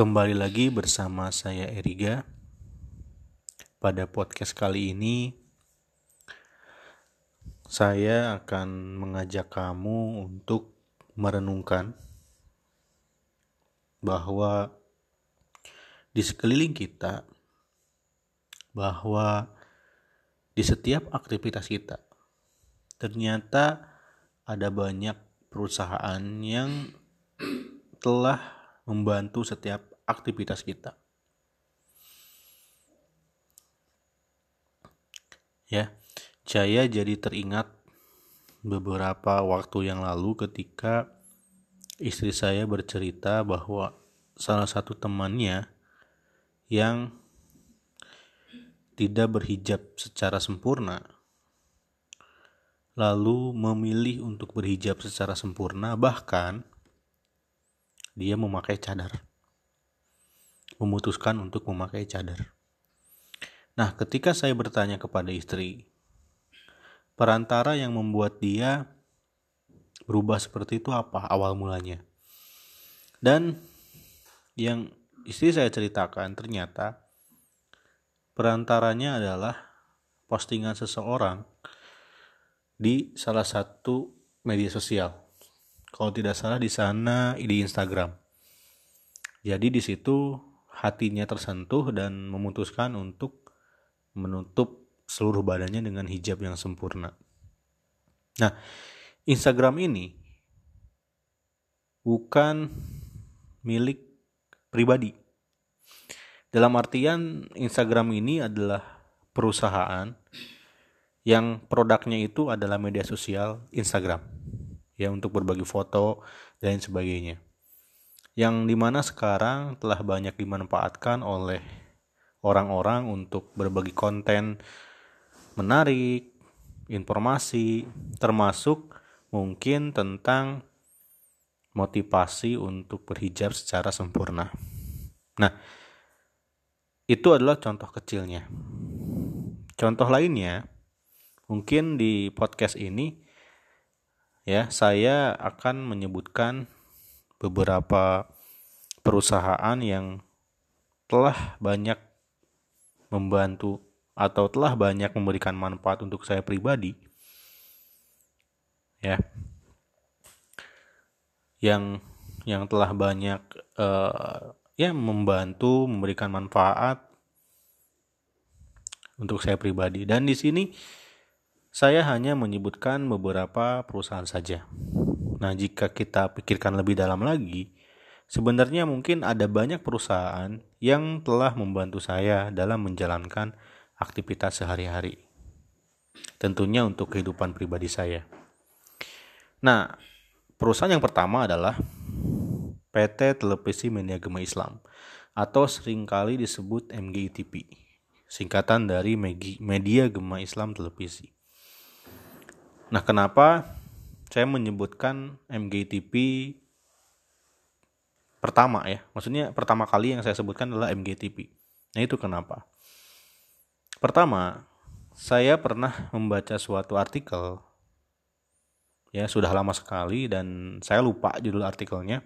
Kembali lagi bersama saya Eriga. Pada podcast kali ini saya akan mengajak kamu untuk merenungkan bahwa di sekeliling kita bahwa di setiap aktivitas kita ternyata ada banyak perusahaan yang telah membantu setiap aktivitas kita. Ya, saya jadi teringat beberapa waktu yang lalu ketika istri saya bercerita bahwa salah satu temannya yang tidak berhijab secara sempurna lalu memilih untuk berhijab secara sempurna bahkan dia memakai cadar. Memutuskan untuk memakai cadar. Nah, ketika saya bertanya kepada istri, perantara yang membuat dia berubah seperti itu apa awal mulanya? Dan yang istri saya ceritakan ternyata perantaranya adalah postingan seseorang di salah satu media sosial kalau tidak salah di sana di Instagram. Jadi di situ hatinya tersentuh dan memutuskan untuk menutup seluruh badannya dengan hijab yang sempurna. Nah, Instagram ini bukan milik pribadi. Dalam artian Instagram ini adalah perusahaan yang produknya itu adalah media sosial Instagram ya untuk berbagi foto dan sebagainya yang di mana sekarang telah banyak dimanfaatkan oleh orang-orang untuk berbagi konten menarik, informasi, termasuk mungkin tentang motivasi untuk berhijab secara sempurna. Nah, itu adalah contoh kecilnya. Contoh lainnya, mungkin di podcast ini ya saya akan menyebutkan beberapa perusahaan yang telah banyak membantu atau telah banyak memberikan manfaat untuk saya pribadi ya yang yang telah banyak uh, ya membantu memberikan manfaat untuk saya pribadi dan di sini saya hanya menyebutkan beberapa perusahaan saja. Nah, jika kita pikirkan lebih dalam lagi, sebenarnya mungkin ada banyak perusahaan yang telah membantu saya dalam menjalankan aktivitas sehari-hari. Tentunya untuk kehidupan pribadi saya. Nah, perusahaan yang pertama adalah PT Televisi Media Gema Islam atau sering kali disebut MGITP, singkatan dari Media Gema Islam Televisi. Nah, kenapa saya menyebutkan MGTP pertama ya? Maksudnya pertama kali yang saya sebutkan adalah MGTP. Nah, itu kenapa? Pertama, saya pernah membaca suatu artikel ya sudah lama sekali dan saya lupa judul artikelnya.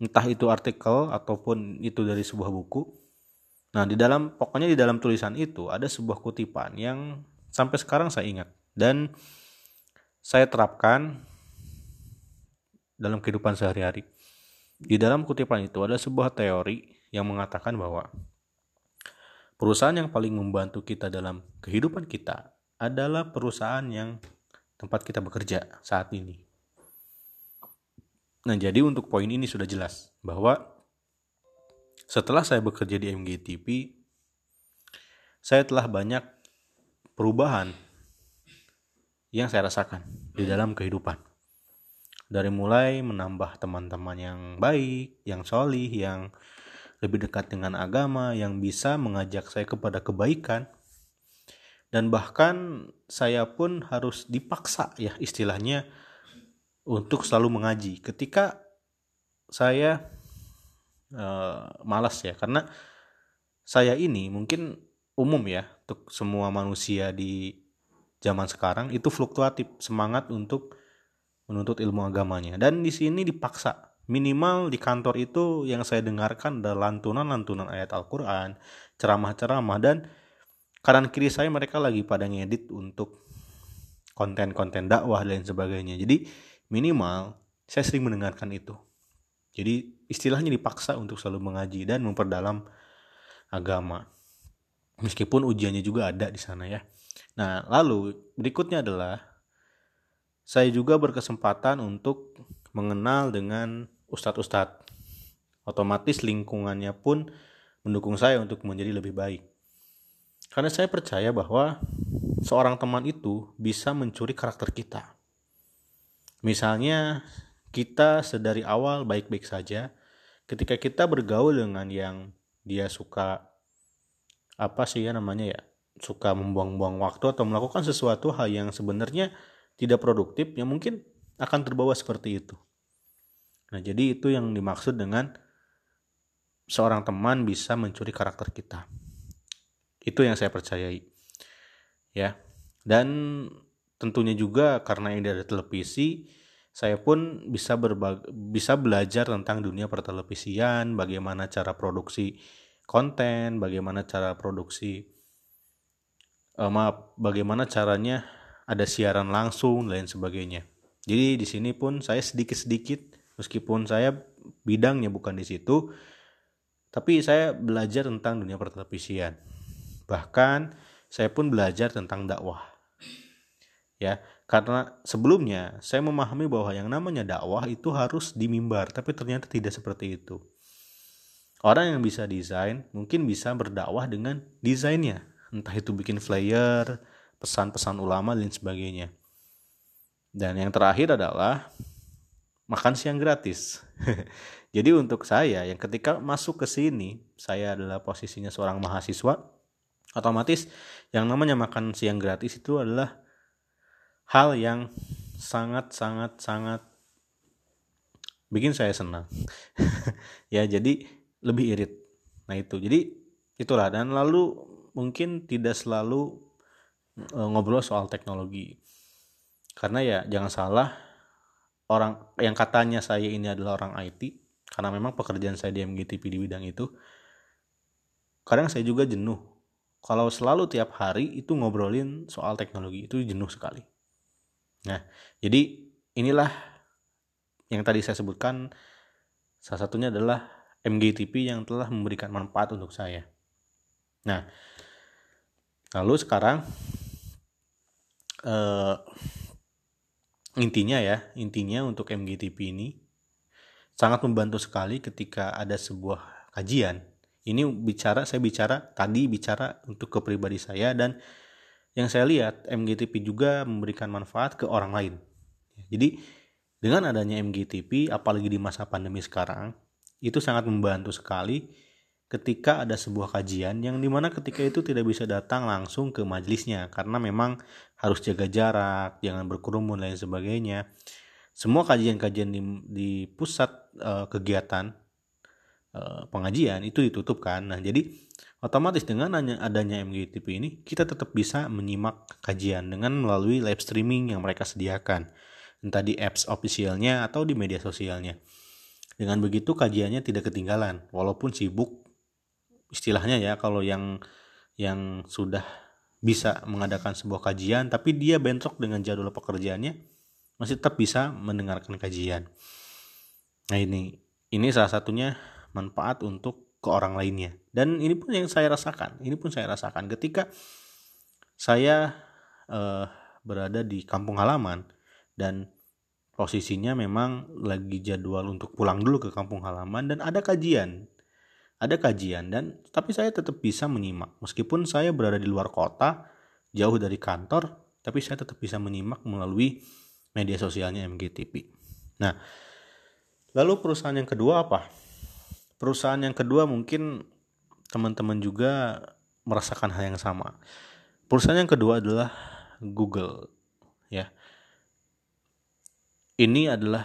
Entah itu artikel ataupun itu dari sebuah buku. Nah, di dalam pokoknya di dalam tulisan itu ada sebuah kutipan yang sampai sekarang saya ingat dan saya terapkan dalam kehidupan sehari-hari. Di dalam kutipan itu ada sebuah teori yang mengatakan bahwa perusahaan yang paling membantu kita dalam kehidupan kita adalah perusahaan yang tempat kita bekerja saat ini. Nah, jadi untuk poin ini sudah jelas bahwa setelah saya bekerja di MGTP, saya telah banyak perubahan yang saya rasakan di dalam kehidupan. Dari mulai menambah teman-teman yang baik, yang solih, yang lebih dekat dengan agama, yang bisa mengajak saya kepada kebaikan, dan bahkan saya pun harus dipaksa ya istilahnya untuk selalu mengaji. Ketika saya uh, malas ya, karena saya ini mungkin umum ya untuk semua manusia di zaman sekarang itu fluktuatif semangat untuk menuntut ilmu agamanya dan di sini dipaksa minimal di kantor itu yang saya dengarkan adalah lantunan-lantunan ayat Al-Quran, ceramah-ceramah, dan kanan kiri saya mereka lagi pada ngedit untuk konten-konten dakwah dan sebagainya. Jadi minimal saya sering mendengarkan itu. Jadi istilahnya dipaksa untuk selalu mengaji dan memperdalam agama. Meskipun ujiannya juga ada di sana ya. Nah, lalu berikutnya adalah saya juga berkesempatan untuk mengenal dengan ustadz-ustadz. Otomatis lingkungannya pun mendukung saya untuk menjadi lebih baik. Karena saya percaya bahwa seorang teman itu bisa mencuri karakter kita. Misalnya kita sedari awal baik-baik saja, ketika kita bergaul dengan yang dia suka apa sih ya namanya ya suka membuang-buang waktu atau melakukan sesuatu hal yang sebenarnya tidak produktif yang mungkin akan terbawa seperti itu. Nah, jadi itu yang dimaksud dengan seorang teman bisa mencuri karakter kita. Itu yang saya percayai. Ya. Dan tentunya juga karena ini ada televisi, saya pun bisa berbag bisa belajar tentang dunia pertelevisian, bagaimana cara produksi konten, bagaimana cara produksi uh, maaf, bagaimana caranya ada siaran langsung dan lain sebagainya. Jadi di sini pun saya sedikit-sedikit meskipun saya bidangnya bukan di situ tapi saya belajar tentang dunia pertelevisian. Bahkan saya pun belajar tentang dakwah. Ya karena sebelumnya saya memahami bahwa yang namanya dakwah itu harus di mimbar tapi ternyata tidak seperti itu orang yang bisa desain mungkin bisa berdakwah dengan desainnya entah itu bikin flyer pesan-pesan ulama dan sebagainya dan yang terakhir adalah makan siang gratis. Jadi untuk saya yang ketika masuk ke sini, saya adalah posisinya seorang mahasiswa, otomatis yang namanya makan siang gratis itu adalah hal yang sangat sangat sangat bikin saya senang. ya, jadi lebih irit. Nah, itu. Jadi itulah dan lalu mungkin tidak selalu e, ngobrol soal teknologi. Karena ya jangan salah orang yang katanya saya ini adalah orang IT karena memang pekerjaan saya di MGTP di bidang itu kadang saya juga jenuh kalau selalu tiap hari itu ngobrolin soal teknologi itu jenuh sekali nah jadi inilah yang tadi saya sebutkan salah satunya adalah MGTP yang telah memberikan manfaat untuk saya. Nah lalu sekarang eh, intinya ya intinya untuk MGTP ini sangat membantu sekali ketika ada sebuah kajian. Ini bicara saya bicara tadi bicara untuk ke pribadi saya dan yang saya lihat MGTP juga memberikan manfaat ke orang lain. Jadi dengan adanya MGTP apalagi di masa pandemi sekarang itu sangat membantu sekali ketika ada sebuah kajian yang di mana ketika itu tidak bisa datang langsung ke majelisnya karena memang harus jaga jarak, jangan berkerumun lain sebagainya. Semua kajian-kajian di, di pusat uh, kegiatan uh, pengajian itu ditutup kan. Nah, jadi otomatis dengan adanya MGTP ini kita tetap bisa menyimak kajian dengan melalui live streaming yang mereka sediakan. Entah di apps officialnya atau di media sosialnya. Dengan begitu kajiannya tidak ketinggalan walaupun sibuk istilahnya ya kalau yang yang sudah bisa mengadakan sebuah kajian tapi dia bentrok dengan jadwal pekerjaannya masih tetap bisa mendengarkan kajian. Nah ini ini salah satunya manfaat untuk ke orang lainnya dan ini pun yang saya rasakan ini pun saya rasakan ketika saya eh, berada di kampung halaman dan posisinya memang lagi jadwal untuk pulang dulu ke kampung halaman dan ada kajian ada kajian dan tapi saya tetap bisa menyimak meskipun saya berada di luar kota jauh dari kantor tapi saya tetap bisa menyimak melalui media sosialnya MGTP. Nah, lalu perusahaan yang kedua apa? Perusahaan yang kedua mungkin teman-teman juga merasakan hal yang sama. Perusahaan yang kedua adalah Google ya. Ini adalah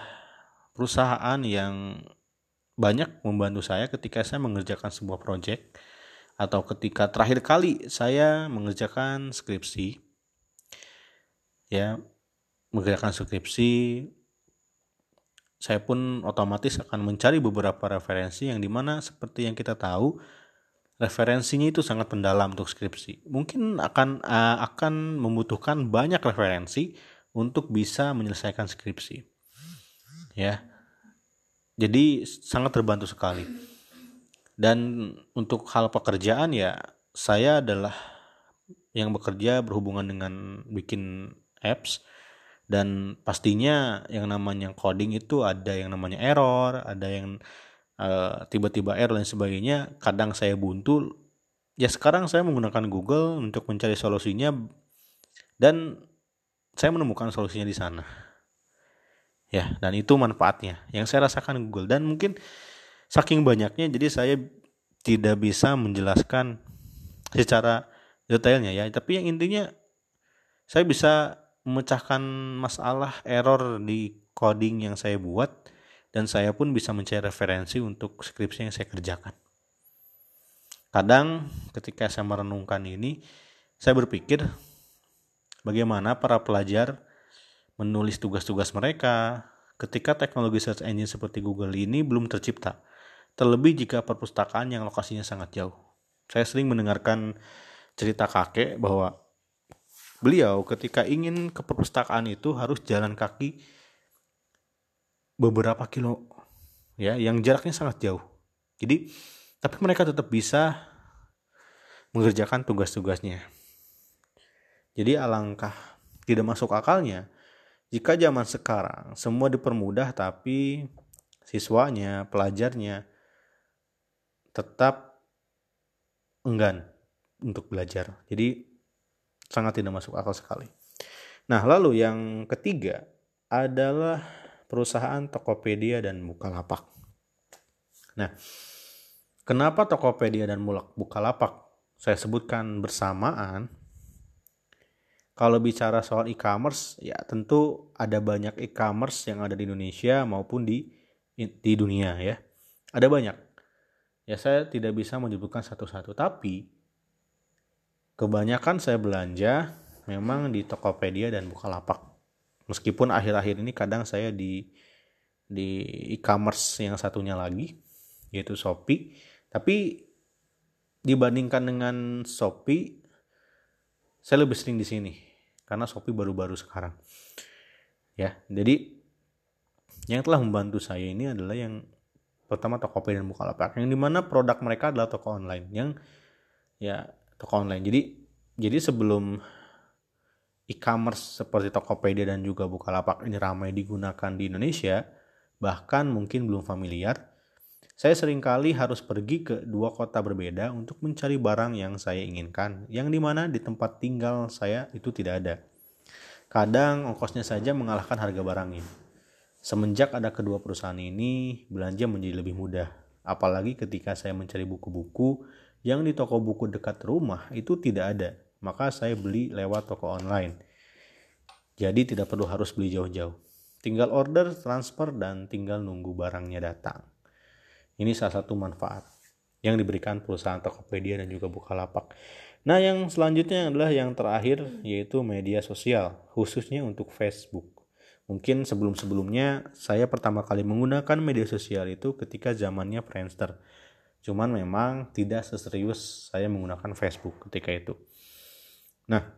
perusahaan yang banyak membantu saya ketika saya mengerjakan sebuah project atau ketika terakhir kali saya mengerjakan skripsi ya mengerjakan skripsi saya pun otomatis akan mencari beberapa referensi yang di mana seperti yang kita tahu referensinya itu sangat mendalam untuk skripsi. Mungkin akan uh, akan membutuhkan banyak referensi untuk bisa menyelesaikan skripsi. Ya. Jadi sangat terbantu sekali. Dan untuk hal pekerjaan ya saya adalah yang bekerja berhubungan dengan bikin apps dan pastinya yang namanya coding itu ada yang namanya error ada yang uh, tiba-tiba error dan sebagainya kadang saya buntu ya sekarang saya menggunakan Google untuk mencari solusinya dan saya menemukan solusinya di sana. Ya dan itu manfaatnya. Yang saya rasakan Google. Dan mungkin saking banyaknya jadi saya tidak bisa menjelaskan secara detailnya ya. Tapi yang intinya saya bisa memecahkan masalah error di coding yang saya buat dan saya pun bisa mencari referensi untuk skripsi yang saya kerjakan. Kadang ketika saya merenungkan ini, saya berpikir bagaimana para pelajar menulis tugas-tugas mereka ketika teknologi search engine seperti Google ini belum tercipta. Terlebih jika perpustakaan yang lokasinya sangat jauh. Saya sering mendengarkan cerita kakek bahwa beliau ketika ingin ke perpustakaan itu harus jalan kaki beberapa kilo ya yang jaraknya sangat jauh jadi tapi mereka tetap bisa mengerjakan tugas-tugasnya jadi alangkah tidak masuk akalnya jika zaman sekarang semua dipermudah tapi siswanya pelajarnya tetap enggan untuk belajar jadi sangat tidak masuk akal sekali. Nah, lalu yang ketiga adalah perusahaan Tokopedia dan Bukalapak. Nah, kenapa Tokopedia dan Bukalapak saya sebutkan bersamaan? Kalau bicara soal e-commerce, ya tentu ada banyak e-commerce yang ada di Indonesia maupun di di dunia ya. Ada banyak. Ya saya tidak bisa menyebutkan satu-satu, tapi kebanyakan saya belanja memang di Tokopedia dan Bukalapak. Meskipun akhir-akhir ini kadang saya di di e-commerce yang satunya lagi yaitu Shopee, tapi dibandingkan dengan Shopee saya lebih sering di sini karena Shopee baru-baru sekarang. Ya, jadi yang telah membantu saya ini adalah yang pertama Tokopedia dan Bukalapak yang di mana produk mereka adalah toko online yang ya toko online. Jadi jadi sebelum e-commerce seperti Tokopedia dan juga Bukalapak ini ramai digunakan di Indonesia, bahkan mungkin belum familiar, saya sering kali harus pergi ke dua kota berbeda untuk mencari barang yang saya inginkan, yang di mana di tempat tinggal saya itu tidak ada. Kadang ongkosnya saja mengalahkan harga barangnya. Semenjak ada kedua perusahaan ini, belanja menjadi lebih mudah. Apalagi ketika saya mencari buku-buku yang di toko buku dekat rumah itu tidak ada, maka saya beli lewat toko online. Jadi tidak perlu harus beli jauh-jauh. Tinggal order, transfer, dan tinggal nunggu barangnya datang. Ini salah satu manfaat yang diberikan perusahaan Tokopedia dan juga Bukalapak. Nah, yang selanjutnya adalah yang terakhir yaitu media sosial, khususnya untuk Facebook. Mungkin sebelum-sebelumnya saya pertama kali menggunakan media sosial itu ketika zamannya Friendster Cuman memang tidak seserius saya menggunakan Facebook ketika itu. Nah,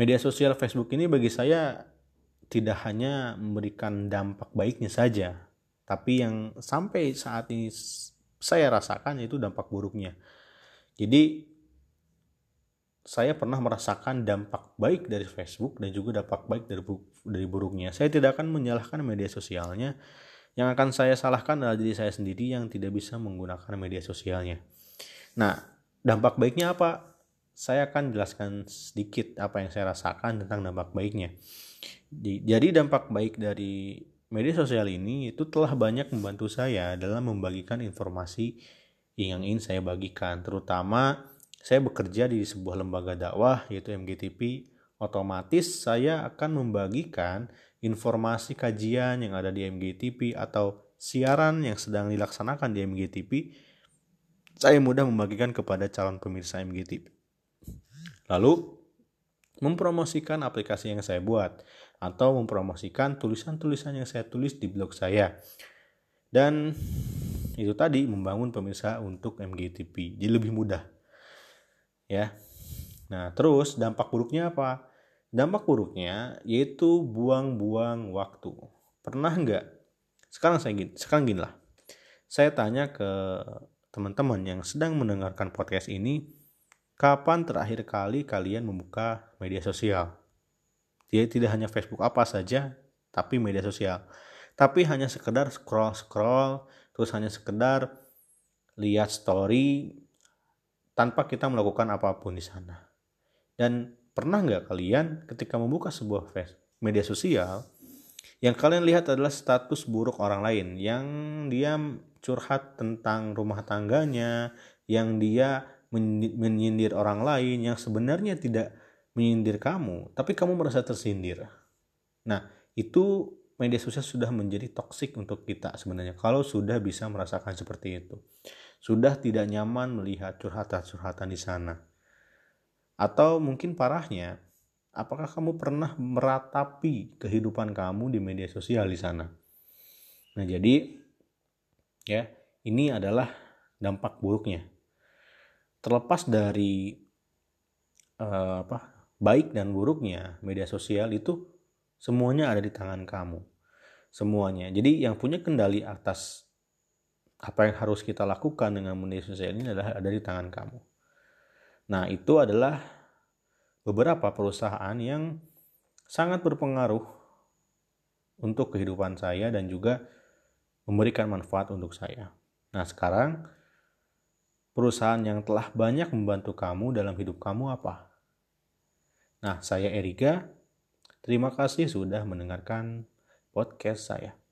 media sosial Facebook ini bagi saya tidak hanya memberikan dampak baiknya saja, tapi yang sampai saat ini saya rasakan yaitu dampak buruknya. Jadi saya pernah merasakan dampak baik dari Facebook dan juga dampak baik dari dari buruknya. Saya tidak akan menyalahkan media sosialnya yang akan saya salahkan adalah diri saya sendiri yang tidak bisa menggunakan media sosialnya. Nah, dampak baiknya apa? Saya akan jelaskan sedikit apa yang saya rasakan tentang dampak baiknya. Jadi dampak baik dari media sosial ini itu telah banyak membantu saya dalam membagikan informasi yang ingin saya bagikan. Terutama saya bekerja di sebuah lembaga dakwah yaitu MGTP. Otomatis saya akan membagikan informasi kajian yang ada di MGTP atau siaran yang sedang dilaksanakan di MGTP, saya mudah membagikan kepada calon pemirsa MGTP. Lalu, mempromosikan aplikasi yang saya buat. atau mempromosikan tulisan-tulisan yang saya tulis di blog saya. Dan itu tadi membangun pemirsa untuk MGTP. Jadi lebih mudah. Ya. Nah, terus dampak buruknya apa? Dampak buruknya yaitu buang-buang waktu. Pernah nggak? Sekarang saya gini, sekarang gini lah. Saya tanya ke teman-teman yang sedang mendengarkan podcast ini, kapan terakhir kali kalian membuka media sosial? Jadi tidak hanya Facebook apa saja, tapi media sosial. Tapi hanya sekedar scroll-scroll, terus hanya sekedar lihat story tanpa kita melakukan apa pun di sana. Dan pernah nggak kalian ketika membuka sebuah media sosial, yang kalian lihat adalah status buruk orang lain yang dia curhat tentang rumah tangganya, yang dia menyindir orang lain yang sebenarnya tidak menyindir kamu, tapi kamu merasa tersindir. Nah, itu media sosial sudah menjadi toksik untuk kita sebenarnya kalau sudah bisa merasakan seperti itu. Sudah tidak nyaman melihat curhatan-curhatan di sana. Atau mungkin parahnya, apakah kamu pernah meratapi kehidupan kamu di media sosial di sana? Nah, jadi ya, ini adalah dampak buruknya. Terlepas dari uh, apa baik dan buruknya media sosial itu semuanya ada di tangan kamu. Semuanya. Jadi yang punya kendali atas apa yang harus kita lakukan dengan media sosial ini adalah ada di tangan kamu. Nah, itu adalah beberapa perusahaan yang sangat berpengaruh untuk kehidupan saya dan juga memberikan manfaat untuk saya. Nah, sekarang perusahaan yang telah banyak membantu kamu dalam hidup kamu apa? Nah, saya Erika. Terima kasih sudah mendengarkan podcast saya.